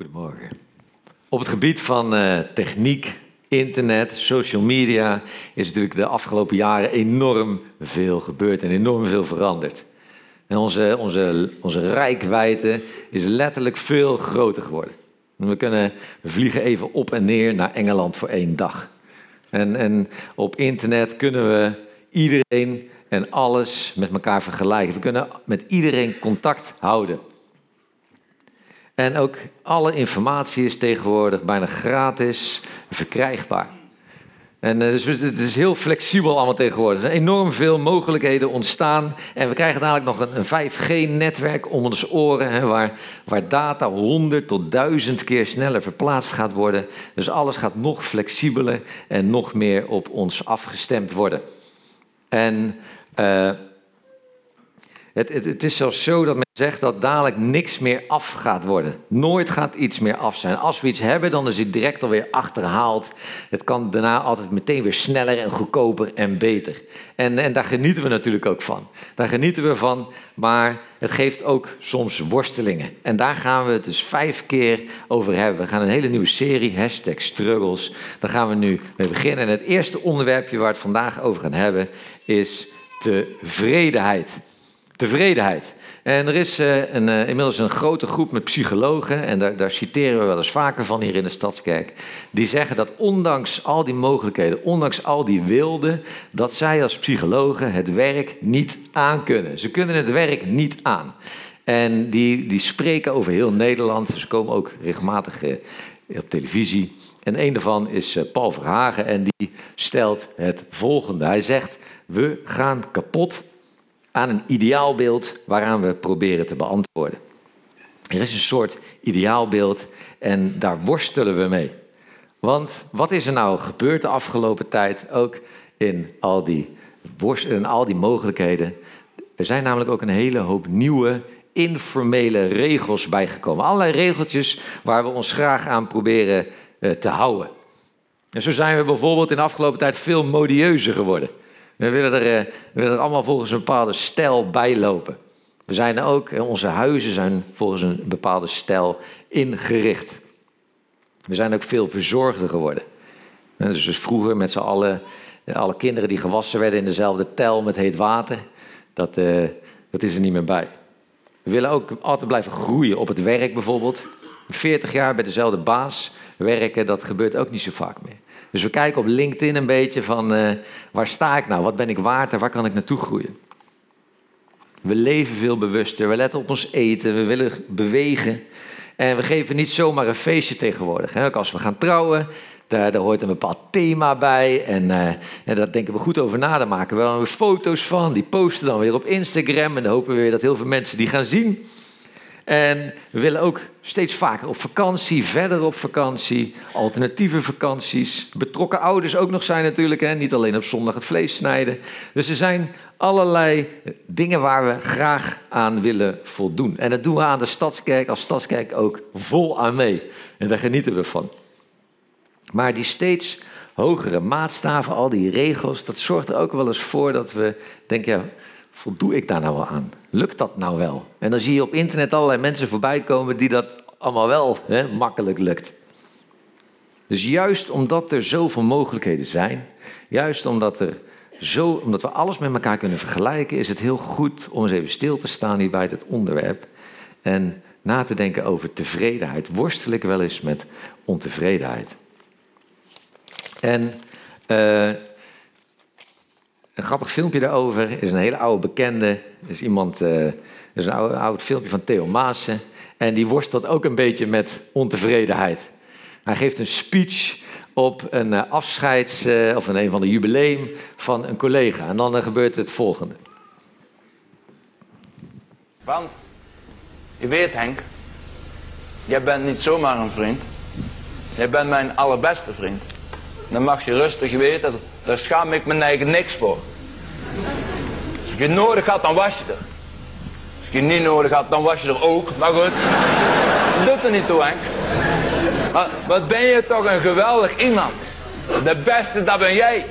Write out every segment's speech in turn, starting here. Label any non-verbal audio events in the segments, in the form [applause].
Goedemorgen. Op het gebied van uh, techniek, internet, social media is natuurlijk de afgelopen jaren enorm veel gebeurd en enorm veel veranderd. En onze, onze, onze rijkwijde is letterlijk veel groter geworden. We, kunnen, we vliegen even op en neer naar Engeland voor één dag. En, en op internet kunnen we iedereen en alles met elkaar vergelijken. We kunnen met iedereen contact houden. En ook alle informatie is tegenwoordig bijna gratis verkrijgbaar. En eh, dus het is heel flexibel allemaal tegenwoordig. Er zijn enorm veel mogelijkheden ontstaan. En we krijgen dadelijk nog een, 5G-netwerk om ons oren, hè, waar, waar data 100 tot 1000 keer sneller verplaatst gaat worden. Dus alles gaat nog flexibeler en nog meer op ons afgestemd worden. En uh, het, het, is zelfs zo dat men zegt dat dadelijk niks meer af gaat worden. Nooit gaat iets meer af zijn. Als we iets hebben, dan is het direct alweer achterhaald. Het kan daarna altijd meteen weer sneller en goedkoper en beter. En, en daar genieten we natuurlijk ook van. Daar genieten we van, maar het geeft ook soms worstelingen. En daar gaan we het dus vijf keer over hebben. We gaan een hele nieuwe serie, hashtag struggles. Daar gaan we nu mee beginnen. En het eerste onderwerpje waar we het vandaag over gaan hebben is tevredenheid. Tevredenheid. En er is uh, een, uh, inmiddels een grote groep met psychologen, en daar, daar, citeren we wel eens vaker van hier in de Stadskerk, die zeggen dat ondanks al die mogelijkheden, ondanks al die wilden, dat zij als psychologen het werk niet aankunnen. Ze kunnen het werk niet aan. En die, die spreken over heel Nederland, ze komen ook regelmatig uh, op televisie. En een daarvan is Paul Verhagen en die stelt het volgende. Hij zegt, we gaan kapot aan een ideaalbeeld waaraan we proberen te beantwoorden. Er is een soort ideaalbeeld en daar worstelen we mee. Want wat is er nou gebeurd de afgelopen tijd, ook in al die, in al die mogelijkheden? Er zijn namelijk ook een hele hoop nieuwe informele regels bijgekomen. Allerlei regeltjes waar we ons graag aan proberen eh, te houden. En zo zijn we bijvoorbeeld in de afgelopen tijd veel modieuzer geworden. We willen, er, eh, willen er allemaal volgens een bepaalde stijl bijlopen. We zijn ook, onze huizen zijn volgens een bepaalde stijl ingericht. We zijn ook veel verzorgder geworden. Dus, dus vroeger met z'n allen, alle kinderen die gewassen werden in dezelfde tel met heet water, dat, dat is er niet meer bij. We willen ook altijd blijven groeien op het werk bijvoorbeeld. 40 jaar bij dezelfde baas werken, dat gebeurt ook niet zo vaak meer. Dus we kijken op LinkedIn een beetje van uh, waar sta ik nou? Wat ben ik waard en waar kan ik naartoe groeien? We leven veel bewuster, we letten op ons eten, we willen bewegen. En we geven niet zomaar een feestje tegenwoordig. Ook als we gaan trouwen, daar, hoort een bepaald thema bij. En, uh, en daar denken we goed over na. Daar maken we wel foto's van. Die posten dan weer op Instagram. En dan hopen we weer dat heel veel mensen die gaan zien. En we willen ook steeds vaker op vakantie, verder op vakantie, alternatieve vakanties. Betrokken ouders ook nog zijn natuurlijk, hè? niet alleen op zondag het vlees snijden. Dus er zijn allerlei dingen waar we graag aan willen voldoen. En dat doen we aan de Stadskerk als Stadskerk ook vol aan mee. En daar genieten we van. Maar die steeds hogere maatstaven, al die regels, dat zorgt er ook wel eens voor dat we denken, ja, voldoe ik daar nou wel aan? Lukt dat nou wel? En dan zie je op internet allerlei mensen voorbij komen die dat allemaal wel hè, makkelijk lukt. Dus juist omdat er zoveel mogelijkheden zijn, juist omdat, er zo, omdat we alles met elkaar kunnen vergelijken, is het heel goed om eens even stil te staan hier bij het onderwerp en na te denken over tevredenheid. Worstel ik wel eens met ontevredenheid? En uh, een grappig filmpje daarover is een hele oude bekende. Is iemand, uh, is een oud, oud filmpje van Theo Maassen. En die worstelt ook een beetje met ontevredenheid. Hij geeft een speech op een uh, afscheids- uh, of een, een van de jubileum van een collega. En dan gebeurt het volgende. Want, je weet Henk, jij bent niet zomaar een vriend. Jij bent mijn allerbeste vriend. Dan mag je rustig weten, daar schaam ik mijn eigen niks voor. Als je het nodig had, dan was je er. Als je het niet nodig had, dan was je er ook. Maar goed, dat doet er niet toe, Henk. Maar wat ben je toch een geweldig iemand. De beste, dat ben jij.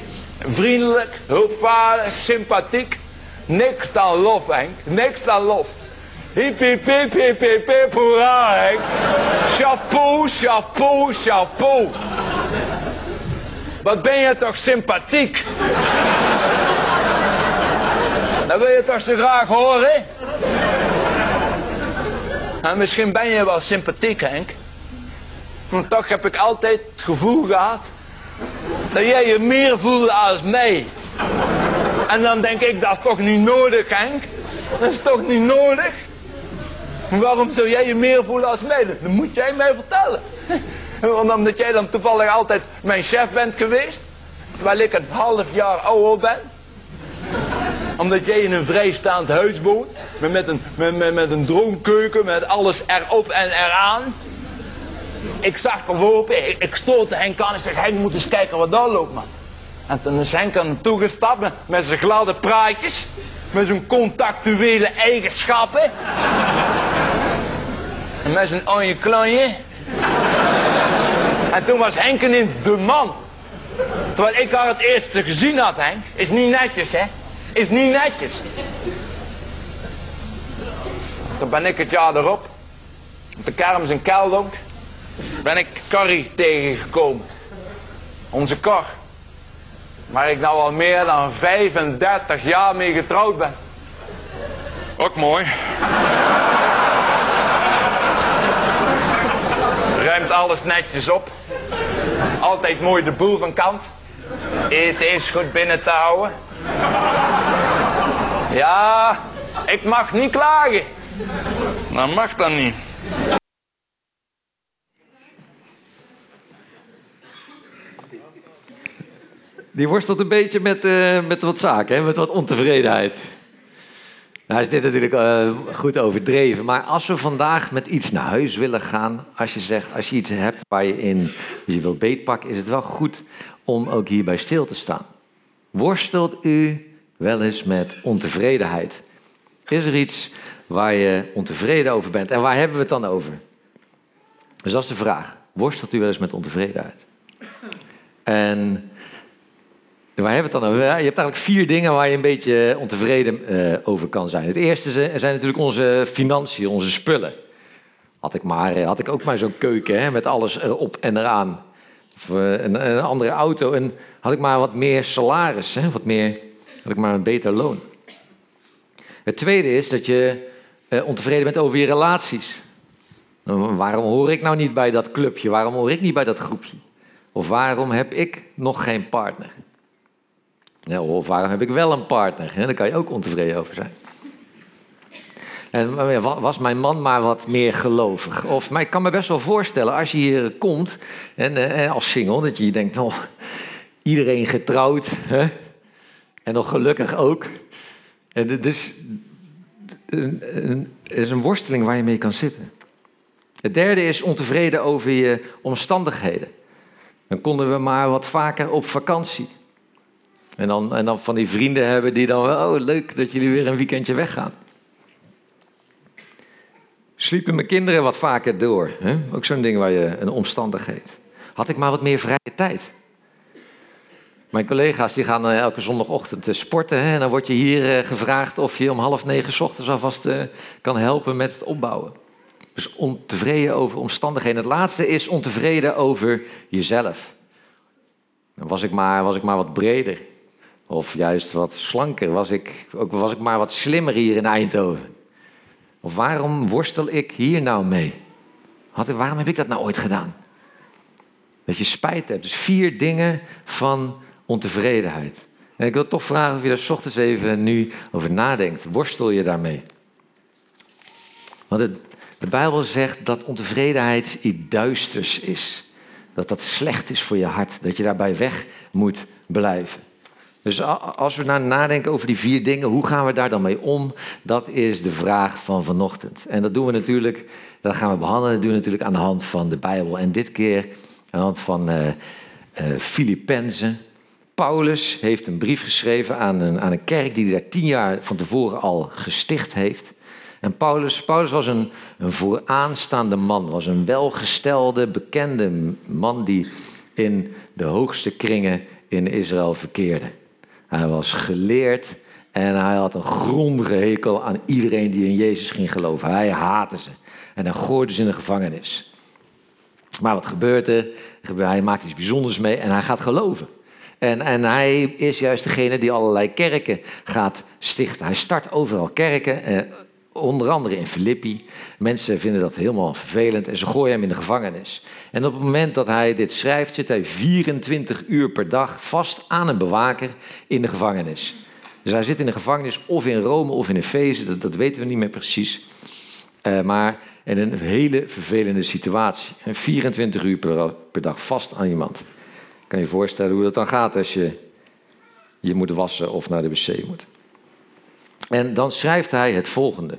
Vriendelijk, hulpvaardig, sympathiek. Niks dan lof, Henk. Niks dan lof. Hip, hip, hip, hip, hip, hip, hoera, Henk. Chapeau, chapeau, chapeau. Wat ben je toch sympathiek. Dat wil je toch zo graag horen? En misschien ben je wel sympathiek, Henk. Maar toch heb ik altijd het gevoel gehad dat jij je meer voelde als mij. En dan denk ik, dat is toch niet nodig, Henk? Dat is toch niet nodig? Waarom zou jij je meer voelen als mij? Dat moet jij mij vertellen. [laughs] Omdat jij dan toevallig altijd mijn chef bent geweest. Terwijl ik een half jaar ouder ben. Omdat jij in een vrijstaand huis woont. Met een, met, met, met een droomkeuken. Met alles erop en eraan. Ik zag er lopen. Ik, ik stootte Henk aan. Ik zeg, Henk moet eens kijken wat daar loopt man. En toen is Henk aan hem toegestapt met, zijn gladde praatjes. Met zijn contactuele eigenschappen. en met zijn ooie klanje. [laughs] En toen was Henk ineens de man. Terwijl ik haar het eerste gezien had, Henk. Is niet netjes, hè? Is niet netjes. Toen ben ik het jaar erop. Op de kermis in Keldonk. Ben ik Carrie tegengekomen. Onze Cor. Waar ik nou al meer dan 35 jaar mee getrouwd ben. Ook mooi. Ruimt alles netjes op. Altijd mooi de boel van kant. Eten is goed binnen te houden. Ja, ik mag niet klagen. Dat mag dan niet. Die worstelt een beetje met, uh, met wat zaken, hè? met wat ontevredenheid. Nou is dit natuurlijk uh, goed overdreven. Maar als we vandaag met iets naar huis willen gaan, als je zegt, als je iets hebt waar je in je wilt beetpakken, is het wel goed om ook hierbij stil te staan. Worstelt u wel eens met ontevredenheid? Is er iets waar je ontevreden over bent? En waar hebben we het dan over? Dus dat is de vraag. Worstelt u wel eens met ontevredenheid? En waar hebben we het dan over? Je hebt eigenlijk vier dingen waar je een beetje ontevreden uh, over kan zijn. Het eerste zijn natuurlijk onze financiën, onze spullen. Had ik, maar, eh, had ik ook maar zo'n keuken hè, met alles erop en eraan. Of een, een, andere auto. En had ik maar wat meer salaris, hè, wat meer, had ik maar een beter loon. Het tweede is dat je ontevreden bent over je relaties. Nou, waarom hoor ik nou niet bij dat clubje? Waarom hoor ik niet bij dat groepje? Of waarom heb ik nog geen partner? Ja, of waarom heb ik wel een partner? Daar kan je ook ontevreden over zijn. En was mijn man maar wat meer gelovig? Of, maar ik kan me best wel voorstellen, als je hier komt en, eh, als single, dat je denkt, oh, iedereen getrouwd hè? en nog gelukkig ook. En is, is een worsteling waar je mee kan zitten. Het derde is ontevreden over je omstandigheden. Dan konden we maar wat vaker op vakantie. En dan, en dan van die vrienden hebben die dan, oh leuk dat jullie weer een weekendje weggaan. Sliepen mijn kinderen wat vaker door. Hè? Ook zo'n ding waar je een omstandigheid. Had ik maar wat meer vrije tijd. Mijn collega's die gaan eh, elke zondagochtend eh, sporten. Hè? En dan word je hier eh, gevraagd of je om half negen ochtends alvast kan helpen met het opbouwen. Dus ontevreden over omstandigheden. Het laatste is ontevreden over jezelf. Dan was ik maar, was ik maar wat breder. Of juist wat slanker. Was ik, ook was ik maar wat slimmer hier in Eindhoven. Of waarom worstel ik hier nou mee? Had, waarom heb ik dat nou ooit gedaan? Dat je spijt hebt. Dus vier dingen van ontevredenheid. En ik wil toch vragen of je daar ochtends even nu over nadenkt. Worstel je daarmee? Want de Bijbel zegt dat ontevredenheid iets duisters is. Dat dat slecht is voor je hart. Dat je daarbij weg moet blijven. Dus als we nou nadenken over die vier dingen, hoe gaan we daar dan mee om? Dat is de vraag van vanochtend. En dat doen we natuurlijk, dat gaan we behandelen, dat doen we natuurlijk aan de hand van de Bijbel. En dit keer aan de hand van uh, uh, Paulus heeft een brief geschreven aan een, aan een kerk die hij daar tien jaar van tevoren al gesticht heeft. En Paulus, Paulus was een, een vooraanstaande man, was een welgestelde, bekende man die in de hoogste kringen in Israël verkeerde. Hij was geleerd en hij had een grondige hekel aan iedereen die in Jezus ging geloven. Hij haatte ze en hij gooide ze in de gevangenis. Maar wat gebeurt er? Hij maakt iets bijzonders mee en hij gaat geloven. En, en hij is juist degene die allerlei kerken gaat stichten. Hij start overal kerken, eh, onder andere in Filippi. Mensen vinden dat helemaal vervelend en ze gooien hem in de gevangenis. En op het moment dat hij dit schrijft, zit hij 24 uur per dag vast aan een bewaker in de gevangenis. Dus hij zit in de gevangenis of in Rome of in Efeze, dat, dat weten we niet meer precies. Uh, maar in een hele vervelende situatie. En 24 uur per, per dag vast aan iemand. Kan je je voorstellen hoe dat dan gaat als je je moet wassen of naar de wc moet. En dan schrijft hij het volgende.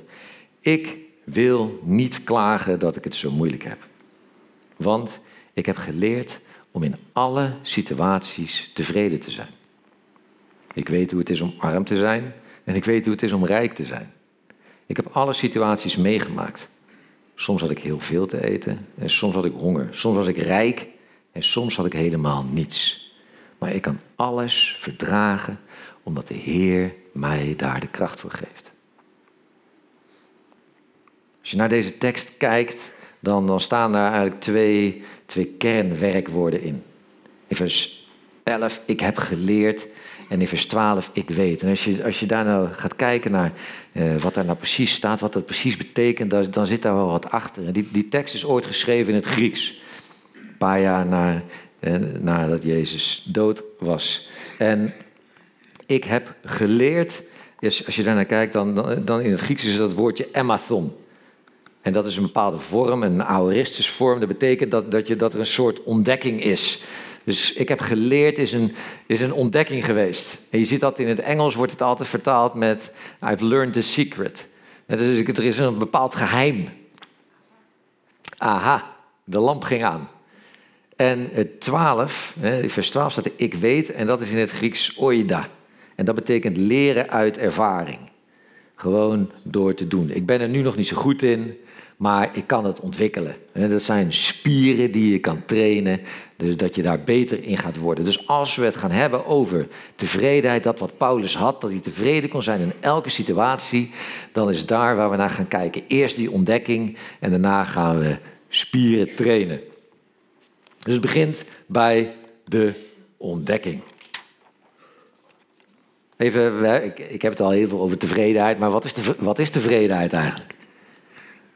Ik wil niet klagen dat ik het zo moeilijk heb. Want ik heb geleerd om in alle situaties tevreden te zijn. Ik weet hoe het is om arm te zijn en ik weet hoe het is om rijk te zijn. Ik heb alle situaties meegemaakt. Soms had ik heel veel te eten en soms had ik honger. Soms was ik rijk en soms had ik helemaal niets. Maar ik kan alles verdragen omdat de Heer mij daar de kracht voor geeft. Als je naar deze tekst kijkt, dan, dan staan daar eigenlijk twee, twee kernwerkwoorden in. In vers 11, ik heb geleerd. En in vers 12, ik weet. En als je, als je daar nou gaat kijken naar uh, wat daar nou precies staat, wat dat precies betekent, dan, dan zit daar wel wat achter. En die, die tekst is ooit geschreven in het Grieks. Een paar jaar na, eh, nadat Jezus dood was. En ik heb geleerd, dus als je daarnaar kijkt, dan, dan, in het Grieks is dat woordje emathon. En dat is een bepaalde vorm, een aoristische vorm. Dat betekent dat, dat, je, dat er een soort ontdekking is. Dus ik heb geleerd is een, is een ontdekking geweest. En je ziet dat in het Engels wordt het altijd vertaald met I've learned the secret. Dus er is een bepaald geheim. Aha, de lamp ging aan. En het 12, vers 12 staat ik weet, en dat is in het Grieks oida. En dat betekent leren uit ervaring. Gewoon door te doen. Ik ben er nu nog niet zo goed in, maar ik kan het ontwikkelen. Dat zijn spieren die je kan trainen, dus dat je daar beter in gaat worden. Dus als we het gaan hebben over tevredenheid, dat wat Paulus had, dat hij tevreden kon zijn in elke situatie, dan is daar waar we naar gaan kijken. Eerst die ontdekking en daarna gaan we spieren trainen. Dus het begint bij de ontdekking. Even, ik, heb het al heel veel over tevredenheid, maar wat is, de, wat is tevredenheid eigenlijk?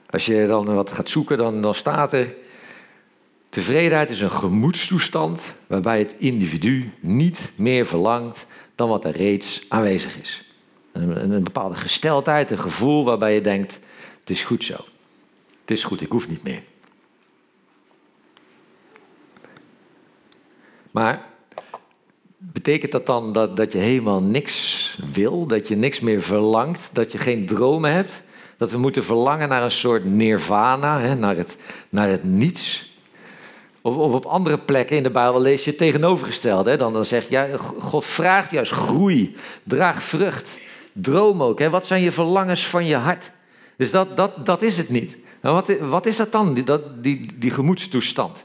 Als je dan wat gaat zoeken, dan, dan staat er... Tevredenheid is een gemoedstoestand waarbij het individu niet meer verlangt dan wat er reeds aanwezig is. Een, een bepaalde gesteldheid, een gevoel waarbij je denkt, het is goed zo. Het is goed, ik hoef niet meer. Maar betekent dat dan dat, dat je helemaal niks wil, dat je niks meer verlangt, dat je geen dromen hebt? Dat we moeten verlangen naar een soort nirvana, hè, naar, het, naar het niets? Of, of, op andere plekken in de Bijbel lees je het tegenovergestelde. Hè? Dan, dan zegt ja, God vraagt juist groei, draag vrucht, droom ook. Hè? Wat zijn je verlangens van je hart? Dus dat, dat, dat is het niet. wat, wat is dat dan, die, die, die gemoedstoestand?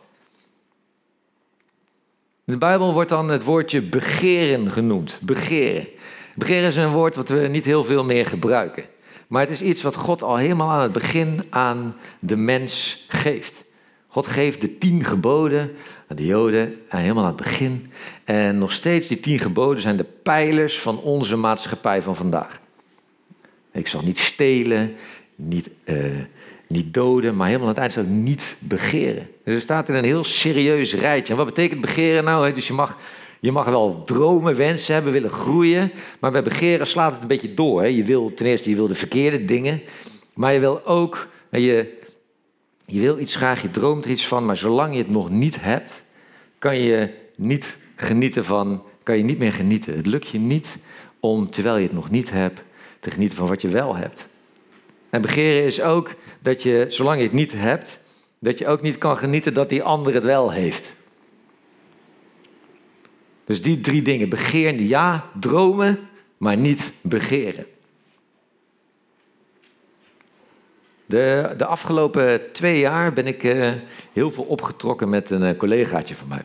In de Bijbel wordt dan het woordje begeren genoemd. Begeren. Begeren is een woord wat we niet heel veel meer gebruiken. Maar het is iets wat God al helemaal aan het begin aan de mens geeft. God geeft de tien geboden aan de Joden helemaal aan het begin. En nog steeds, die tien geboden zijn de pijlers van onze maatschappij van vandaag. Ik zal niet stelen, niet uh, niet doden, maar helemaal aan het eind staat niet begeren. Dus er staat in een heel serieus rijtje. En wat betekent begeren nou? Dus je mag, je mag wel dromen, wensen hebben, willen groeien. Maar bij begeren slaat het een beetje door. Je wil ten eerste je wil de verkeerde dingen. Maar je wil ook, je, je wil iets graag, je droomt er iets van. Maar zolang je het nog niet hebt, kan je niet genieten van, kan je niet meer genieten. Het lukt je niet om, terwijl je het nog niet hebt, te genieten van wat je wel hebt. En begeren is ook dat je, zolang je het niet hebt, dat je ook niet kan genieten dat die ander het wel heeft. Dus die drie dingen. Begeer, ja, dromen, maar niet begeren. De, de afgelopen twee jaar ben ik uh, heel veel opgetrokken met een uh, collegaatje van mij.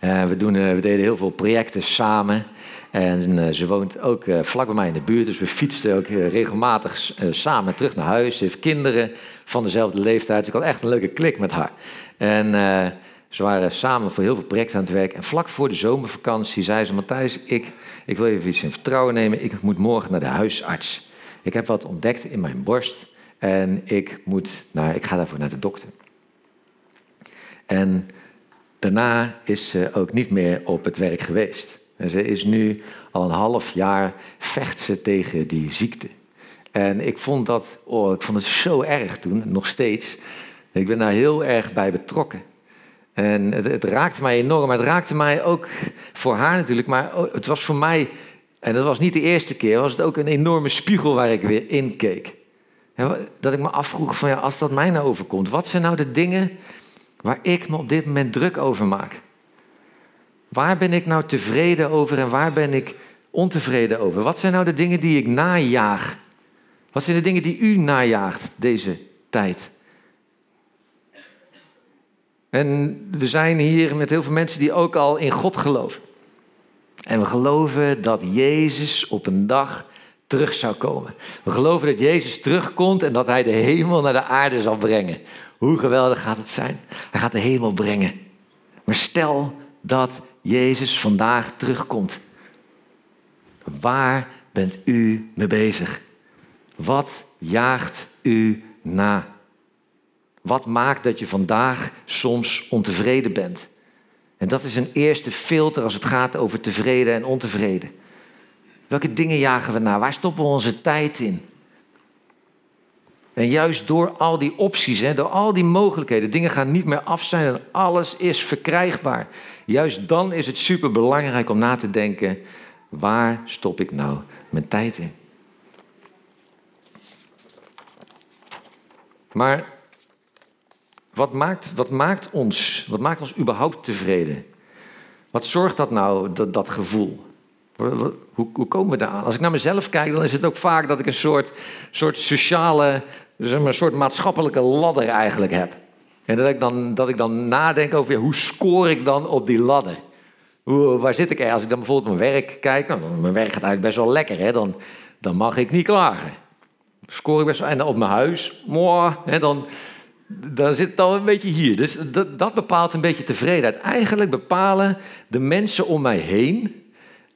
Uh, we, doen, we deden heel veel projecten samen. En eh, ze woont ook uh, vlak bij mij in de buurt, dus we fietsten ook regelmatig samen terug naar huis. Ze heeft kinderen van dezelfde leeftijd. Dus ik had echt een leuke klik met haar. En ze waren samen voor heel veel projecten aan het werk. En vlak voor de zomervakantie zei ze: Matthijs, ik, ik wil even iets in vertrouwen nemen. Ik moet morgen naar de huisarts. Ik heb wat ontdekt in mijn borst. En ik, moet naar, ik ga daarvoor naar de dokter. En daarna is ze ook niet meer op het werk geweest. En ze is nu al een half jaar vecht ze tegen die ziekte. En ik vond dat, oh, ik vond het zo erg toen, nog steeds. Ik ben daar heel erg bij betrokken. En het, het, raakte mij enorm. Het raakte mij ook voor haar natuurlijk. Maar het was voor mij, en dat was niet de eerste keer, was het ook een enorme spiegel waar ik weer in keek. Dat ik me afvroeg van ja, als dat mij nou overkomt, wat zijn nou de dingen waar ik me op dit moment druk over maak? Waar ben ik nou tevreden over en waar ben ik ontevreden over? Wat zijn nou de dingen die ik najaag? Wat zijn de dingen die u najaagt deze tijd? En we zijn hier met heel veel mensen die ook al in God geloven. En we geloven dat Jezus op een dag terug zou komen. We geloven dat Jezus terugkomt en dat Hij de hemel naar de aarde zal brengen. Hoe geweldig gaat het zijn? Hij gaat de hemel brengen. Maar stel dat Jezus vandaag terugkomt. Waar bent u mee bezig? Wat jaagt u na? Wat maakt dat je vandaag soms ontevreden bent? En dat is een eerste filter als het gaat over tevreden en ontevreden. Welke dingen jagen we na? Waar stoppen we onze tijd in? En juist door al die opties, hè, door al die mogelijkheden, dingen gaan niet meer af zijn en alles is verkrijgbaar. Juist dan is het super belangrijk om na te denken: waar stop ik nou mijn tijd in? Maar wat maakt, wat maakt, ons, wat maakt ons überhaupt tevreden? Wat zorgt dat nou, dat, dat gevoel? Hoe, hoe komen we daar aan? Als ik naar mezelf kijk, dan is het ook vaak dat ik een soort, soort sociale, zeg maar, een soort maatschappelijke ladder eigenlijk heb. En dat ik dan, dat ik dan nadenk over hoe scoor ik dan op die ladder? Hoe, waar zit ik? Als ik dan bijvoorbeeld mijn werk kijk, nou, mijn werk gaat eigenlijk best wel lekker, hè? Dan, dan mag ik niet klagen. Scoor ik best wel. En op mijn huis, mooi, hè, dan, dan zit het al een beetje hier. Dus dat, dat bepaalt een beetje tevredenheid. Eigenlijk bepalen de mensen om mij heen,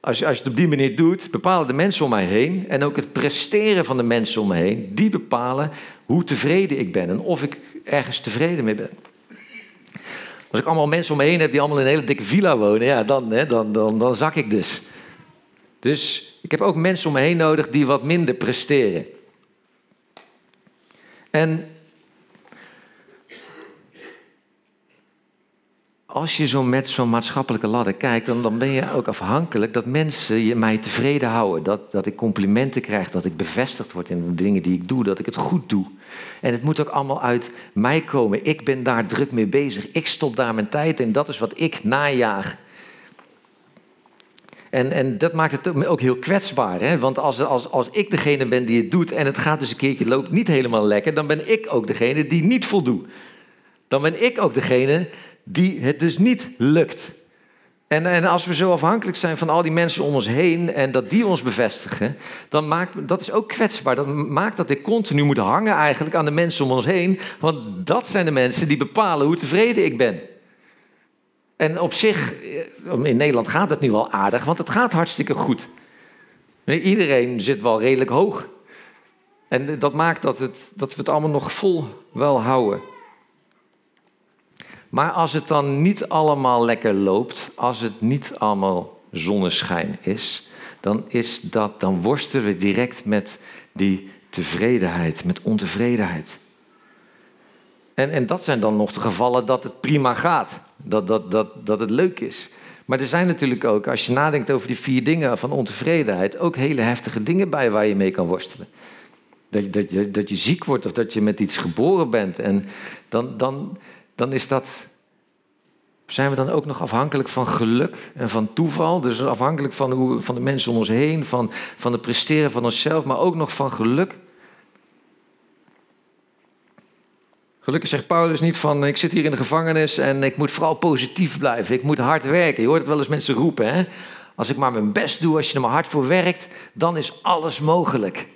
als je, als je het op die manier doet, bepalen de mensen om mij heen en ook het presteren van de mensen om me heen, die bepalen hoe tevreden ik ben en of ik ergens tevreden mee ben. Als ik allemaal mensen om me heen heb die allemaal in een hele dikke villa wonen, ja, dan, hè, dan, dan, dan zak ik dus. Dus ik heb ook mensen om me heen nodig die wat minder presteren. En als je zo met zo'n maatschappelijke ladder kijkt, dan, dan ben je ook afhankelijk dat mensen je mij tevreden houden. Dat, dat ik complimenten krijg, dat ik bevestigd word in de dingen die ik doe, dat ik het goed doe. En het moet ook allemaal uit mij komen. Ik ben daar druk mee bezig. Ik stop daar mijn tijd in. Dat is wat ik najaag. En, en dat maakt het ook heel kwetsbaar. Hè? Want als, als, als ik degene ben die het doet en het gaat dus een keertje loopt niet helemaal lekker, dan ben ik ook degene die niet voldoet. Dan ben ik ook degene die het dus niet lukt. En, en als we zo afhankelijk zijn van al die mensen om ons heen en dat die ons bevestigen, dan maakt dat is ook kwetsbaar. Dat maakt dat ik continu moet hangen eigenlijk aan de mensen om ons heen, want dat zijn de mensen die bepalen hoe tevreden ik ben. En op zich, eh, in Nederland gaat het nu wel aardig, want het gaat hartstikke goed. Iedereen zit wel redelijk hoog. En dat maakt dat, het, dat we het allemaal nog vol wel houden. Maar als het dan niet allemaal lekker loopt, als het niet allemaal zonneschijn is, dan, is dat, dan worstelen we direct met die tevredenheid, met ontevredenheid. En, en dat zijn dan nog de gevallen dat het prima gaat, dat, dat, dat, dat het leuk is. Maar er zijn natuurlijk ook, als je nadenkt over die vier dingen van ontevredenheid, ook hele heftige dingen bij waar je mee kan worstelen. Dat, dat, dat je ziek wordt of dat je met iets geboren bent. En dan, dan, dan is dat. Zijn we dan ook nog afhankelijk van geluk en van toeval? Dus afhankelijk van, hoe, van de mensen om ons heen, van, van het presteren van onszelf, maar ook nog van geluk. Gelukkig zegt Paulus niet van ik zit hier in de gevangenis en ik moet vooral positief blijven. Ik moet hard werken. Je hoort het wel eens mensen roepen. Hè? Als ik maar mijn best doe, als je er maar hard voor werkt, dan is alles mogelijk.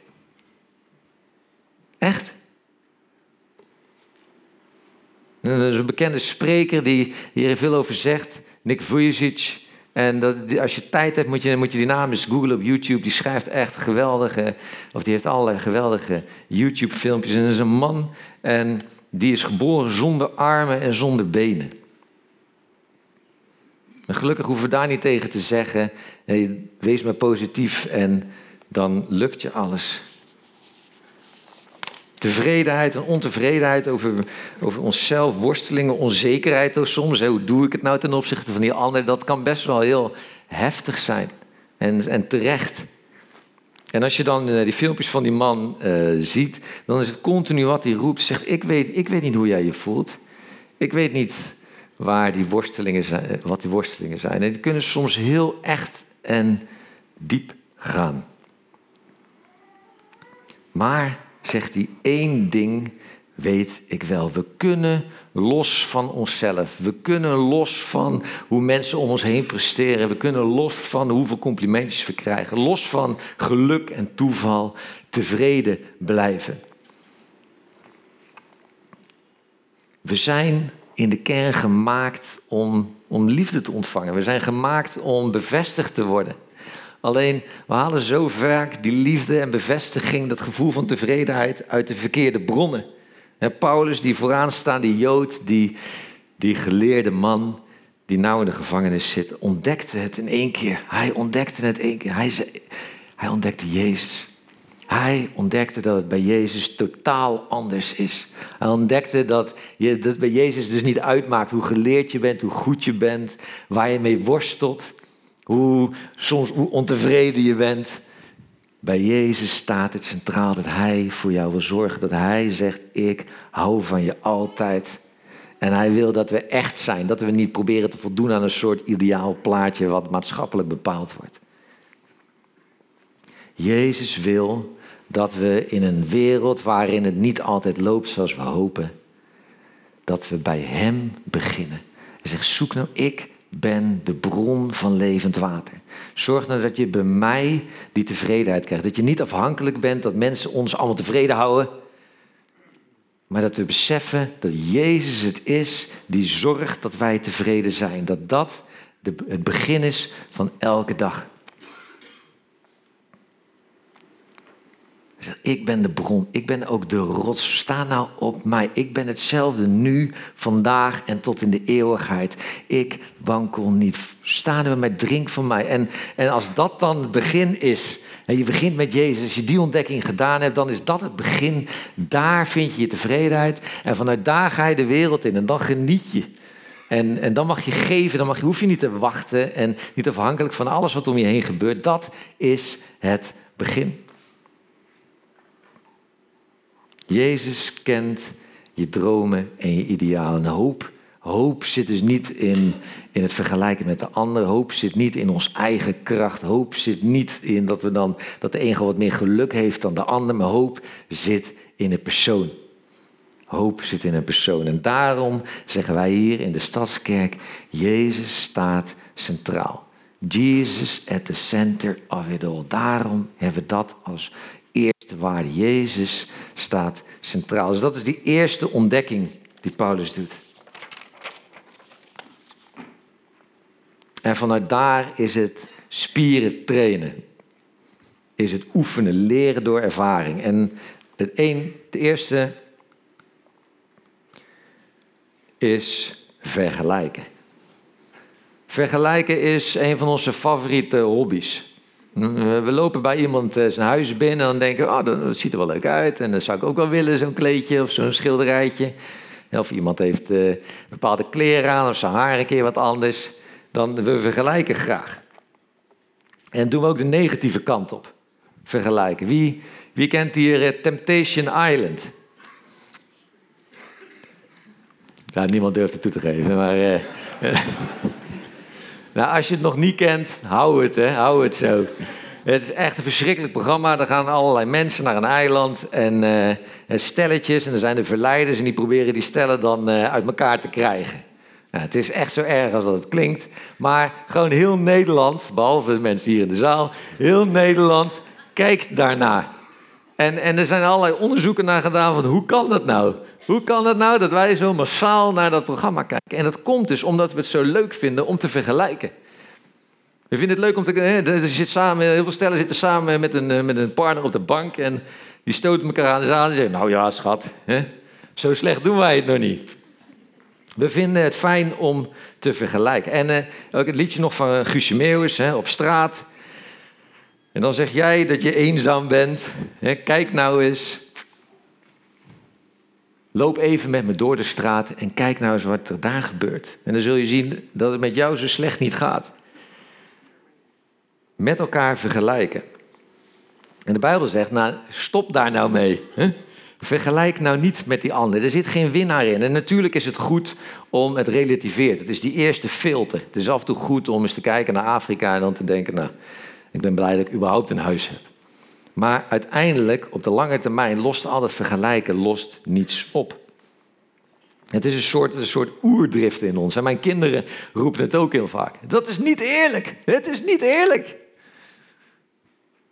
Echt? Er is een bekende spreker die hier veel over zegt, Nick Vujicic. En dat, als je tijd hebt, moet je, moet je die naam eens googlen op YouTube. Die schrijft echt geweldige, of die heeft allerlei geweldige YouTube-filmpjes. En dat is een man en die is geboren zonder armen en zonder benen. En gelukkig hoeven we daar niet tegen te zeggen. wees maar positief en dan lukt je alles. Tevredenheid en ontevredenheid over, over onszelf, worstelingen, onzekerheid ook soms. Hoe doe ik het nou ten opzichte van die ander? Dat kan best wel heel heftig zijn en, en terecht. En als je dan eh, die filmpjes van die man uh, ziet, dan is het continu wat hij roept. Zegt, ik weet, ik weet niet hoe jij je voelt. Ik weet niet waar die worstelingen zijn, eh, wat die worstelingen zijn. En die kunnen soms heel echt en diep gaan. Maar zegt hij één ding, weet ik wel. We kunnen los van onszelf. We kunnen los van hoe mensen om ons heen presteren. We kunnen los van hoeveel complimentjes we krijgen. Los van geluk en toeval tevreden blijven. We zijn in de kern gemaakt om, om liefde te ontvangen. We zijn gemaakt om bevestigd te worden. Alleen we halen zo vaak die liefde en bevestiging, dat gevoel van tevredenheid uit de verkeerde bronnen. Paulus, die vooraan staat, die Jood, die, die geleerde man, die nou in de gevangenis zit, ontdekte het in één keer. Hij ontdekte het één keer. Hij, zei, hij ontdekte Jezus. Hij ontdekte dat het bij Jezus totaal anders is. Hij ontdekte dat, je, dat bij Jezus dus niet uitmaakt hoe geleerd je bent, hoe goed je bent, waar je mee worstelt. Hoe soms hoe ontevreden je bent. Bij Jezus staat het centraal dat Hij voor jou wil zorgen. Dat Hij zegt, ik hou van je altijd. En Hij wil dat we echt zijn. Dat we niet proberen te voldoen aan een soort ideaal plaatje wat maatschappelijk bepaald wordt. Jezus wil dat we in een wereld waarin het niet altijd loopt zoals we hopen, dat we bij Hem beginnen. Hij zegt, zoek nou, ik ben de bron van levend water. Zorg nou dat je bij mij die tevredenheid krijgt. Dat je niet afhankelijk bent dat mensen ons allemaal tevreden houden. Maar dat we beseffen dat Jezus het is die zorgt dat wij tevreden zijn. Dat dat het begin is van elke dag. Ik ben de bron, ik ben ook de rots. Sta nou op mij. Ik ben hetzelfde nu, vandaag en tot in de eeuwigheid. Ik wankel niet. Sta er mij, drink van mij. En, en als dat dan het begin is, en je begint met Jezus, als je die ontdekking gedaan hebt, dan is dat het begin. Daar vind je je tevredenheid. En vanuit daar ga je de wereld in en dan geniet je. En, en dan mag je geven, dan mag je, hoef je niet te wachten en niet afhankelijk van alles wat om je heen gebeurt. Dat is het begin. Jezus kent je dromen en je idealen. Hoop, hoop zit dus niet in, in het vergelijken met de ander. Hoop zit niet in ons eigen kracht. Hoop zit niet in dat, we dan, dat de een wat meer geluk heeft dan de ander. Maar hoop zit in een persoon. Hoop zit in een persoon. En daarom zeggen wij hier in de Stadskerk, Jezus staat centraal. Jesus at the center of it all. Daarom hebben we dat als waarde. Jezus staat centraal. Dus dat is die eerste ontdekking die Paulus doet. En vanuit daar is het spieren trainen. Is het oefenen, leren door ervaring. En het een, de eerste is vergelijken. Vergelijken is een van onze favoriete hobby's. We lopen bij iemand eh, zijn huis binnen en dan denken we, oh, dat ziet er wel leuk uit. En dat zou ik ook wel willen, zo'n kleedje of zo'n schilderijtje. Of iemand heeft uh, bepaalde kleren aan of zijn haar een keer wat anders. Dan we vergelijken graag. En doen we ook de negatieve kant op. Vergelijken. Wie, wie kent hier Temptation Island? Ja, niemand durft het toe te geven, maar... [laughs] Nou, als je het nog niet kent, hou het, hè. Hou het zo. Het is echt een verschrikkelijk programma. Er gaan allerlei mensen naar een eiland en uh, stelletjes. En er zijn de verleiders en die proberen die stellen dan uh, uit elkaar te krijgen. Ja, het is echt zo erg als dat het klinkt. Maar gewoon heel Nederland, behalve de mensen hier in de zaal, heel Nederland kijkt daarnaar. En, en er zijn allerlei onderzoeken naar gedaan van hoe kan dat nou? Hoe kan het nou dat wij zo massaal naar dat programma kijken? En dat komt dus omdat we het zo leuk vinden om te vergelijken. We vinden het leuk om te... Hè, zit samen, heel veel stellen zitten samen met een, eh, met een partner op de bank... en die stoten elkaar aan zaal en zeggen... nou ja, schat, hè, zo slecht doen wij het nog niet. We vinden het fijn om te vergelijken. En uh, ook het liedje nog van Guusje Meeuwis, hè, op straat. En dan zeg jij dat je eenzaam bent. Hè, kijk nou eens. Loop even met me door de straat en kijk nou eens wat er daar gebeurt. En dan zul je zien dat het met jou zo slecht niet gaat. Met elkaar vergelijken. En de Bijbel zegt, nou stop daar nou mee. Hè? Vergelijk nou niet met die ander. Er zit geen winnaar in. En natuurlijk is het goed om het relativeert. Het is die eerste filter. Het is af en toe goed om eens te kijken naar Afrika en dan te denken, nou, ik ben blij dat ik überhaupt een huis heb. Maar uiteindelijk, op de lange termijn, lost al dat vergelijken lost niets op. Het is een soort, een soort oerdrift in ons. En mijn kinderen roepen het ook heel vaak. Dat is niet eerlijk. Het is niet eerlijk.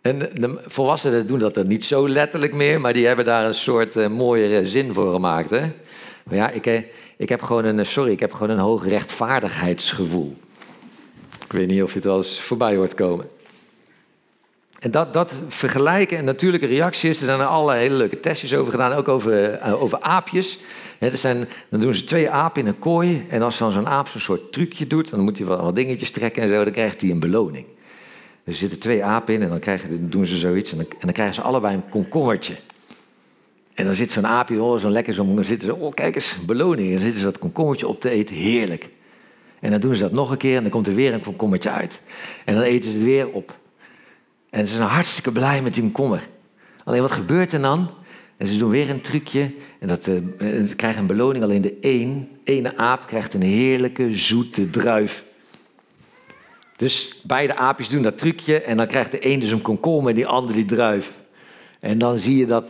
En de volwassenen doen dat niet zo letterlijk meer, maar die hebben daar een soort uh, mooiere zin voor gemaakt. Hè? Maar ja, ik, eh, ik heb gewoon een, sorry, ik heb gewoon een hoog rechtvaardigheidsgevoel. Ik weet niet of je het wel eens voorbij hoort komen. En dat, dat vergelijken en natuurlijke reacties, er zijn er allerlei hele leuke testjes over gedaan, ook over, uh, over aapjes. er zijn, dan doen ze twee apen in een kooi en als dan zo'n aap zo'n soort trucje doet, dan moet hij wat, wat dingetjes trekken en zo, dan krijgt hij een beloning. Er zitten twee apen in en dan, krijgen, doen ze zoiets en dan, dan krijgen ze allebei een komkommertje. En dan zit zo'n aapje, oh, zo'n lekker zo'n, dan zitten ze, oh kijk eens, beloning. En dan zitten ze dat komkommertje op te eten, heerlijk. En dan doen ze dat nog een keer en dan komt er weer een komkommertje uit. En dan eten ze het weer op. En ze zijn hartstikke blij met die komkommer. Alleen wat gebeurt er dan? En ze doen weer een trucje en dat, uh, ze krijgen een beloning. Alleen de een, ene aap krijgt een heerlijke zoete druif. Dus beide aapjes doen dat trucje en dan krijgt de een dus een komkommer en die ander die druif. En dan zie je dat,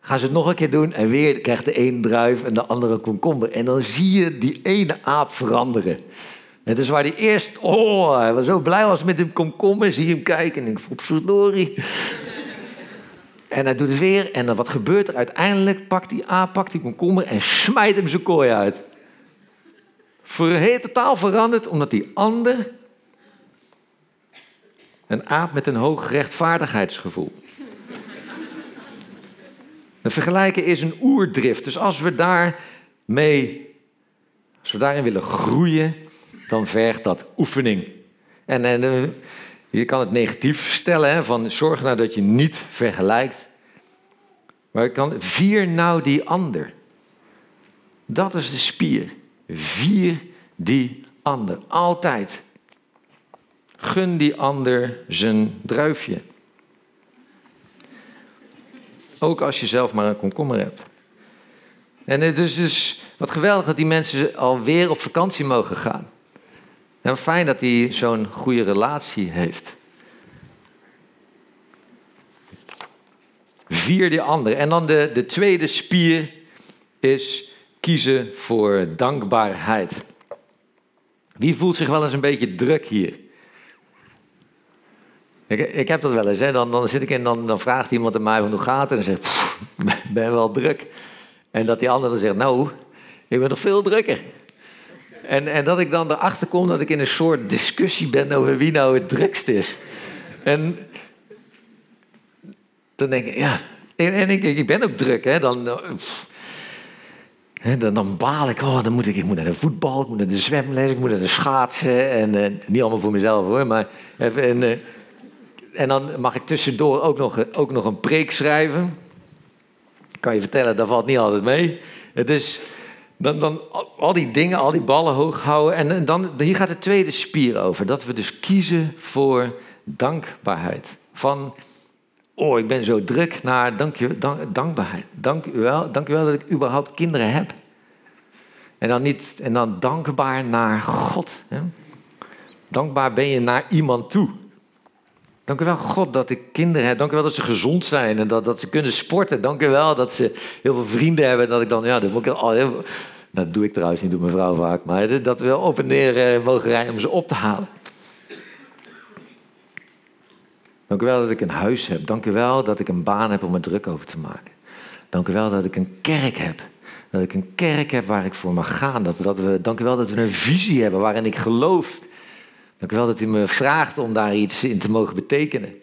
gaan ze het nog een keer doen en weer krijgt de een druif en de andere komkommer. En dan zie je die ene aap veranderen. Het is waar hij eerst, oh, hij was zo blij was met een komkommer, zie hem kijken en ik voel verdorie. en hij doet het weer en dan wat gebeurt er? Uiteindelijk pakt die aap, pakt die komkommer en smijt hem zijn kooi uit. Voor totaal veranderd, omdat die ander een aap met een hoog rechtvaardigheidsgevoel. Het vergelijken is een oerdrift. Dus als we daarmee, als we daarin willen groeien, dan vergt dat oefening. En, en eh, je kan het negatief stellen, van zorg nou dat je niet vergelijkt. Maar je kan, vier nou die ander. Dat is de spier. Vier die ander. Altijd. Gun die ander zijn druifje. Ook als je zelf maar een komkommer hebt. En het is dus wat geweldig dat die mensen alweer op vakantie mogen gaan. En fijn dat hij zo'n goede relatie heeft. Vier die ander. En dan de, de tweede spier is kiezen voor dankbaarheid. Wie voelt zich wel eens een beetje druk hier? Ik, ik heb dat wel eens. Hè. Dan, dan, zit ik in, dan, dan vraagt iemand aan mij hoe gaat het. En dan zegt ik [laughs] ben wel druk. En dat die ander dan zegt, nou, ik ben nog veel drukker. En, en dat ik dan erachter kom dat ik in een soort discussie ben over wie nou het drukst is. En dan denk ik, ja. En, ik, ik ben ook druk, hè. Dan, dan, baal ik, oh, dan moet ik, ik moet naar de voetbal, ik moet naar de zwemles, ik moet naar de schaatsen. En uh, niet allemaal voor mezelf hoor, maar even. En, uh, en dan mag ik tussendoor ook nog, ook nog een preek schrijven. kan je vertellen, dat valt niet altijd mee. Het is dan, dan al die dingen, al die ballen hoog houden. En dan, hier gaat de tweede spier over. Dat we dus kiezen voor dankbaarheid. Van, oh, ik ben zo druk, naar dank dank, dankbaarheid. Dank u, wel, dat ik überhaupt kinderen heb. En dan, niet, en dan dankbaar naar God. Hè? Dankbaar ben je naar iemand toe. Dank u wel, God, dat ik kinderen heb. Dank u wel dat ze gezond zijn en dat, dat ze kunnen sporten. Dank u wel dat ze heel veel vrienden hebben. Dat ik dan, ja, dat moet ik al heel, dat doe ik trouwens niet, doet mijn vrouw vaak. Maar dat we op en neer uh, mogen rijden om ze op te halen. Dank u wel dat ik een huis heb. Dank u wel dat ik een baan heb om er druk over te maken. Dank u wel dat ik een kerk heb. Dat ik een kerk heb waar ik voor mag gaan. Dat, dat we, dank u wel dat we een visie hebben waarin ik geloof. Dank u wel dat u me vraagt om daar iets in te mogen betekenen.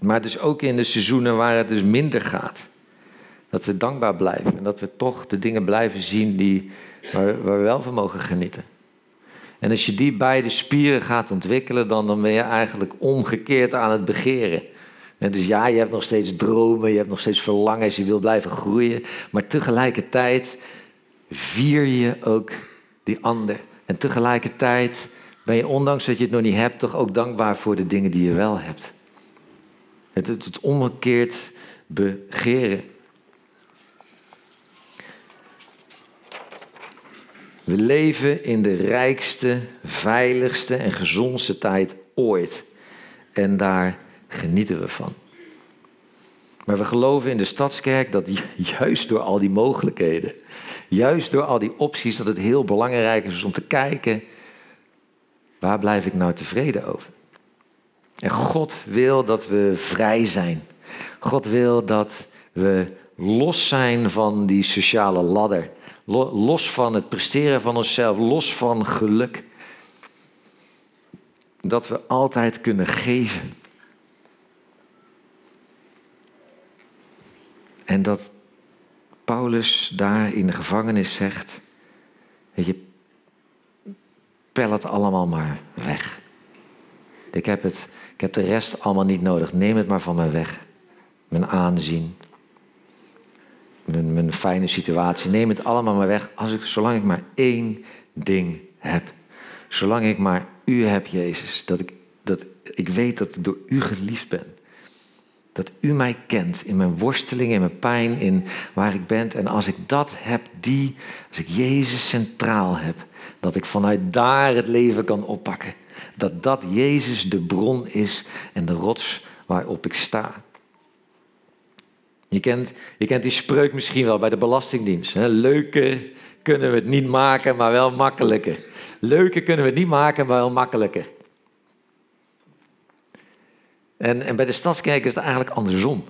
Maar dus ook in de seizoenen waar het dus minder gaat. Dat we dankbaar blijven en dat we toch de dingen blijven zien die, waar, we wel van mogen genieten. En als je die beide spieren gaat ontwikkelen, dan, dan ben je eigenlijk omgekeerd aan het begeren. En dus ja, je hebt nog steeds dromen, je hebt nog steeds verlangens, je wil blijven groeien. Maar tegelijkertijd vier je ook die ander. En tegelijkertijd ben je, ondanks dat je het nog niet hebt, toch ook dankbaar voor de dingen die je wel hebt. Het, het, het omgekeerd begeren. We leven in de rijkste, veiligste en gezondste tijd ooit. En daar genieten we van. Maar we geloven in de stadskerk dat [laughs] juist door al die mogelijkheden, juist door al die opties, dat het heel belangrijk is om te kijken, waar blijf ik nou tevreden over? En God wil dat we vrij zijn. God wil dat we los zijn van die sociale ladder. Los van het presteren van onszelf, los van geluk. Dat we altijd kunnen geven. En dat Paulus daar in de gevangenis zegt: Weet je, pel het allemaal maar weg. Ik heb, het, ik heb de rest allemaal niet nodig. Neem het maar van me weg. Mijn aanzien, mijn, fijne situatie. Neem het allemaal maar weg. Als ik, zolang ik maar één ding heb. Zolang ik maar u heb, Jezus. Dat ik, dat ik weet dat ik door u geliefd ben. Dat u mij kent in mijn worsteling, in mijn pijn, in waar ik ben. En als ik dat heb, die, als ik Jezus centraal heb, dat ik vanuit daar het leven kan oppakken. Dat dat Jezus de bron is en de rots waarop ik sta. Je kent, je kent die spreuk misschien wel bij de Belastingdienst. Hè? Leuker kunnen we het niet maken, maar wel makkelijker. Leuker kunnen we het niet maken, maar wel makkelijker. En, en bij de Stadskerk is het eigenlijk andersom.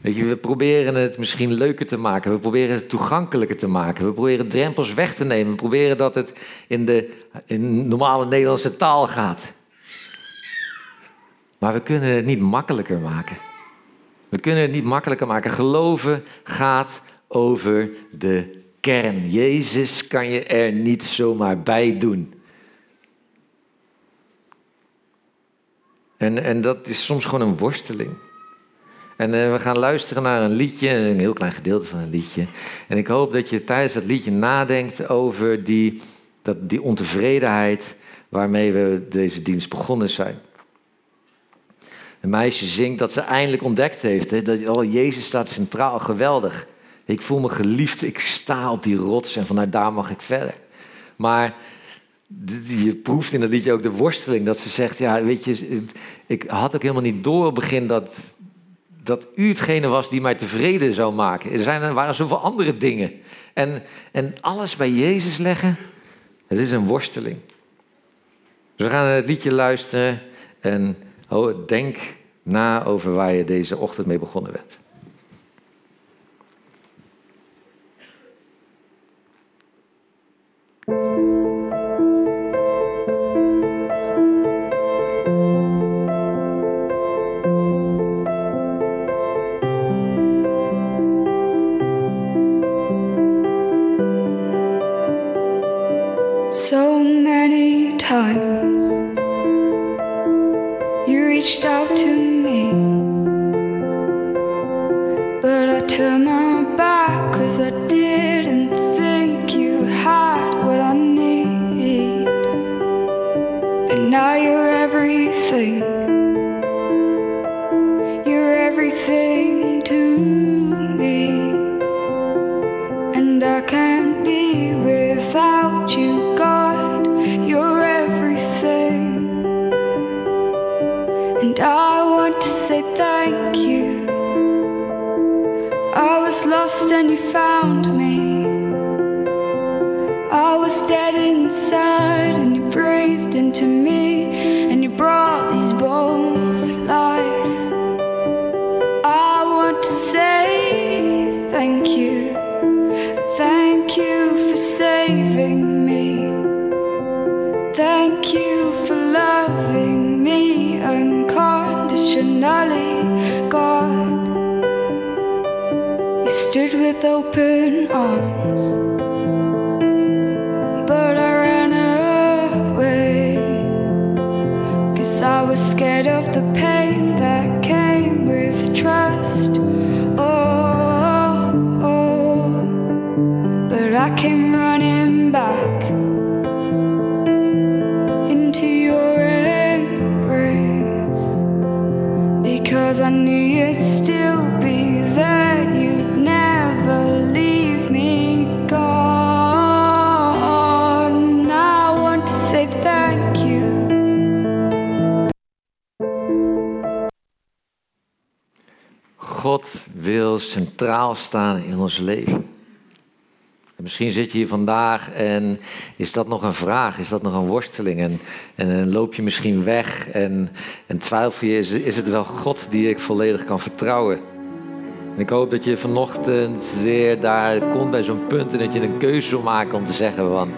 We proberen het misschien leuker te maken. We proberen het toegankelijker te maken. We proberen drempels weg te nemen. We proberen dat het in de in normale Nederlandse taal gaat. Maar we kunnen het niet makkelijker maken. We kunnen het niet makkelijker maken. Geloven gaat over de kern. Jezus kan je er niet zomaar bij doen. En, en dat is soms gewoon een worsteling. En uh, we gaan luisteren naar een liedje, een heel klein gedeelte van een liedje. En ik hoop dat je tijdens dat liedje nadenkt over die, dat, die ontevredenheid waarmee we deze dienst begonnen zijn. Een meisje zingt dat ze eindelijk ontdekt heeft. Hè, dat oh, Jezus staat centraal, geweldig. Ik voel me geliefd, ik sta op die rots en vanuit daar mag ik verder. Maar je proeft in dat liedje ook de worsteling. Dat ze zegt, ja, weet je, ik had ook helemaal niet door op het begin dat, dat u hetgene was die mij tevreden zou maken. Er, zijn, waren zoveel andere dingen. En, en alles bij Jezus leggen, het is een worsteling. Dus we gaan het liedje luisteren en denk na over waar je deze ochtend mee begonnen bent. So many times reached out to me. You stood with open arms, but I ran away. Cause I was scared of the pain God wil centraal staan in ons leven. En misschien zit je hier vandaag en is dat nog een vraag, is dat nog een worsteling? En, en, loop je misschien weg en, en twijfel je, is, is het wel God die ik volledig kan vertrouwen? En ik hoop dat je vanochtend weer daar komt bij zo'n punt en dat je een keuze wil maken om te zeggen van...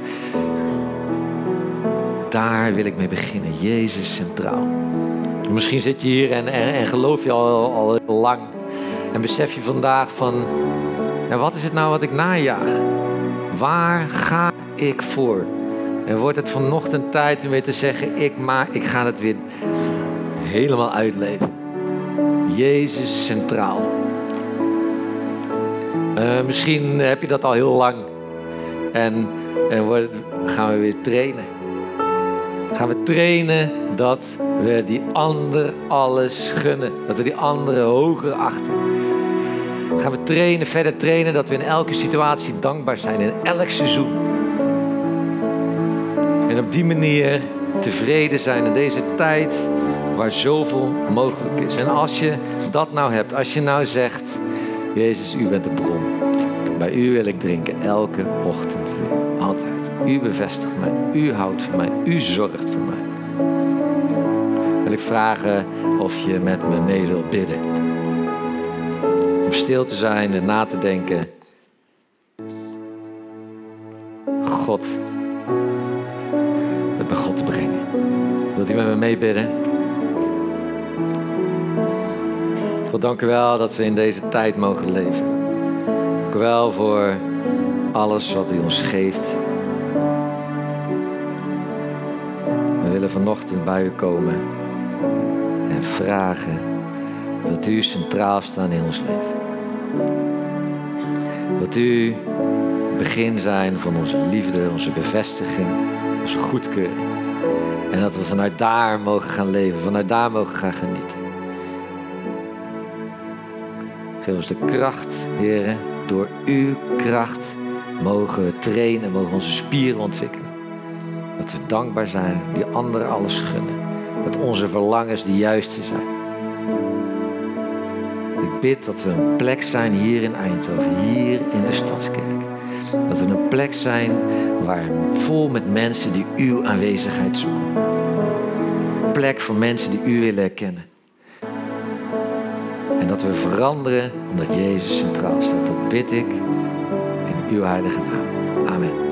Daar wil ik mee beginnen, Jezus centraal. Misschien zit je hier en, en, en geloof je al, al heel lang. En besef je vandaag van, wat is het nou wat ik najaag? Waar ga ik voor? En wordt het vanochtend tijd om weer te zeggen, ik, maak, ik ga het weer helemaal uitleven. Jezus centraal. Eh, misschien heb je dat al heel lang. En, en gaan we weer trainen. Gaan we trainen dat we die ander alles gunnen. Dat we die anderen hoger achten. Gaan we trainen, verder trainen dat we in elke situatie dankbaar zijn. In elk seizoen. En op die manier tevreden zijn in deze tijd waar zoveel mogelijk is. En als je dat nou hebt, als je nou zegt, Jezus, u bent de bron. Bij u wil ik drinken elke ochtend. Altijd. U bevestigt mij. U houdt van mij. U zorgt voor mij. Wil ik vragen of je met me mee wilt bidden. Om stil te zijn en na te denken. God. Het bij God te brengen. Wilt u met me meebidden? God, dank u wel dat we in deze tijd mogen leven. Dank u wel voor alles wat u ons geeft. We willen vanochtend bij u komen en vragen dat u centraal staat in ons leven. Dat u het begin zijn van onze liefde, onze bevestiging, onze goedkeuring. En dat we vanuit daar mogen gaan leven, vanuit daar mogen gaan genieten. Geef ons de kracht, heren. Door uw kracht mogen we trainen, mogen onze spieren ontwikkelen. Dat we dankbaar zijn, die anderen alles gunnen. Dat onze verlangens de juiste zijn. Ik bid dat we een plek zijn hier in Eindhoven, hier in de Stadskerk. Dat we een plek zijn waar vol met mensen die uw aanwezigheid zoeken. Een plek voor mensen die u willen herkennen. En dat we veranderen omdat Jezus centraal staat. Dat bid ik in uw heilige naam. Amen.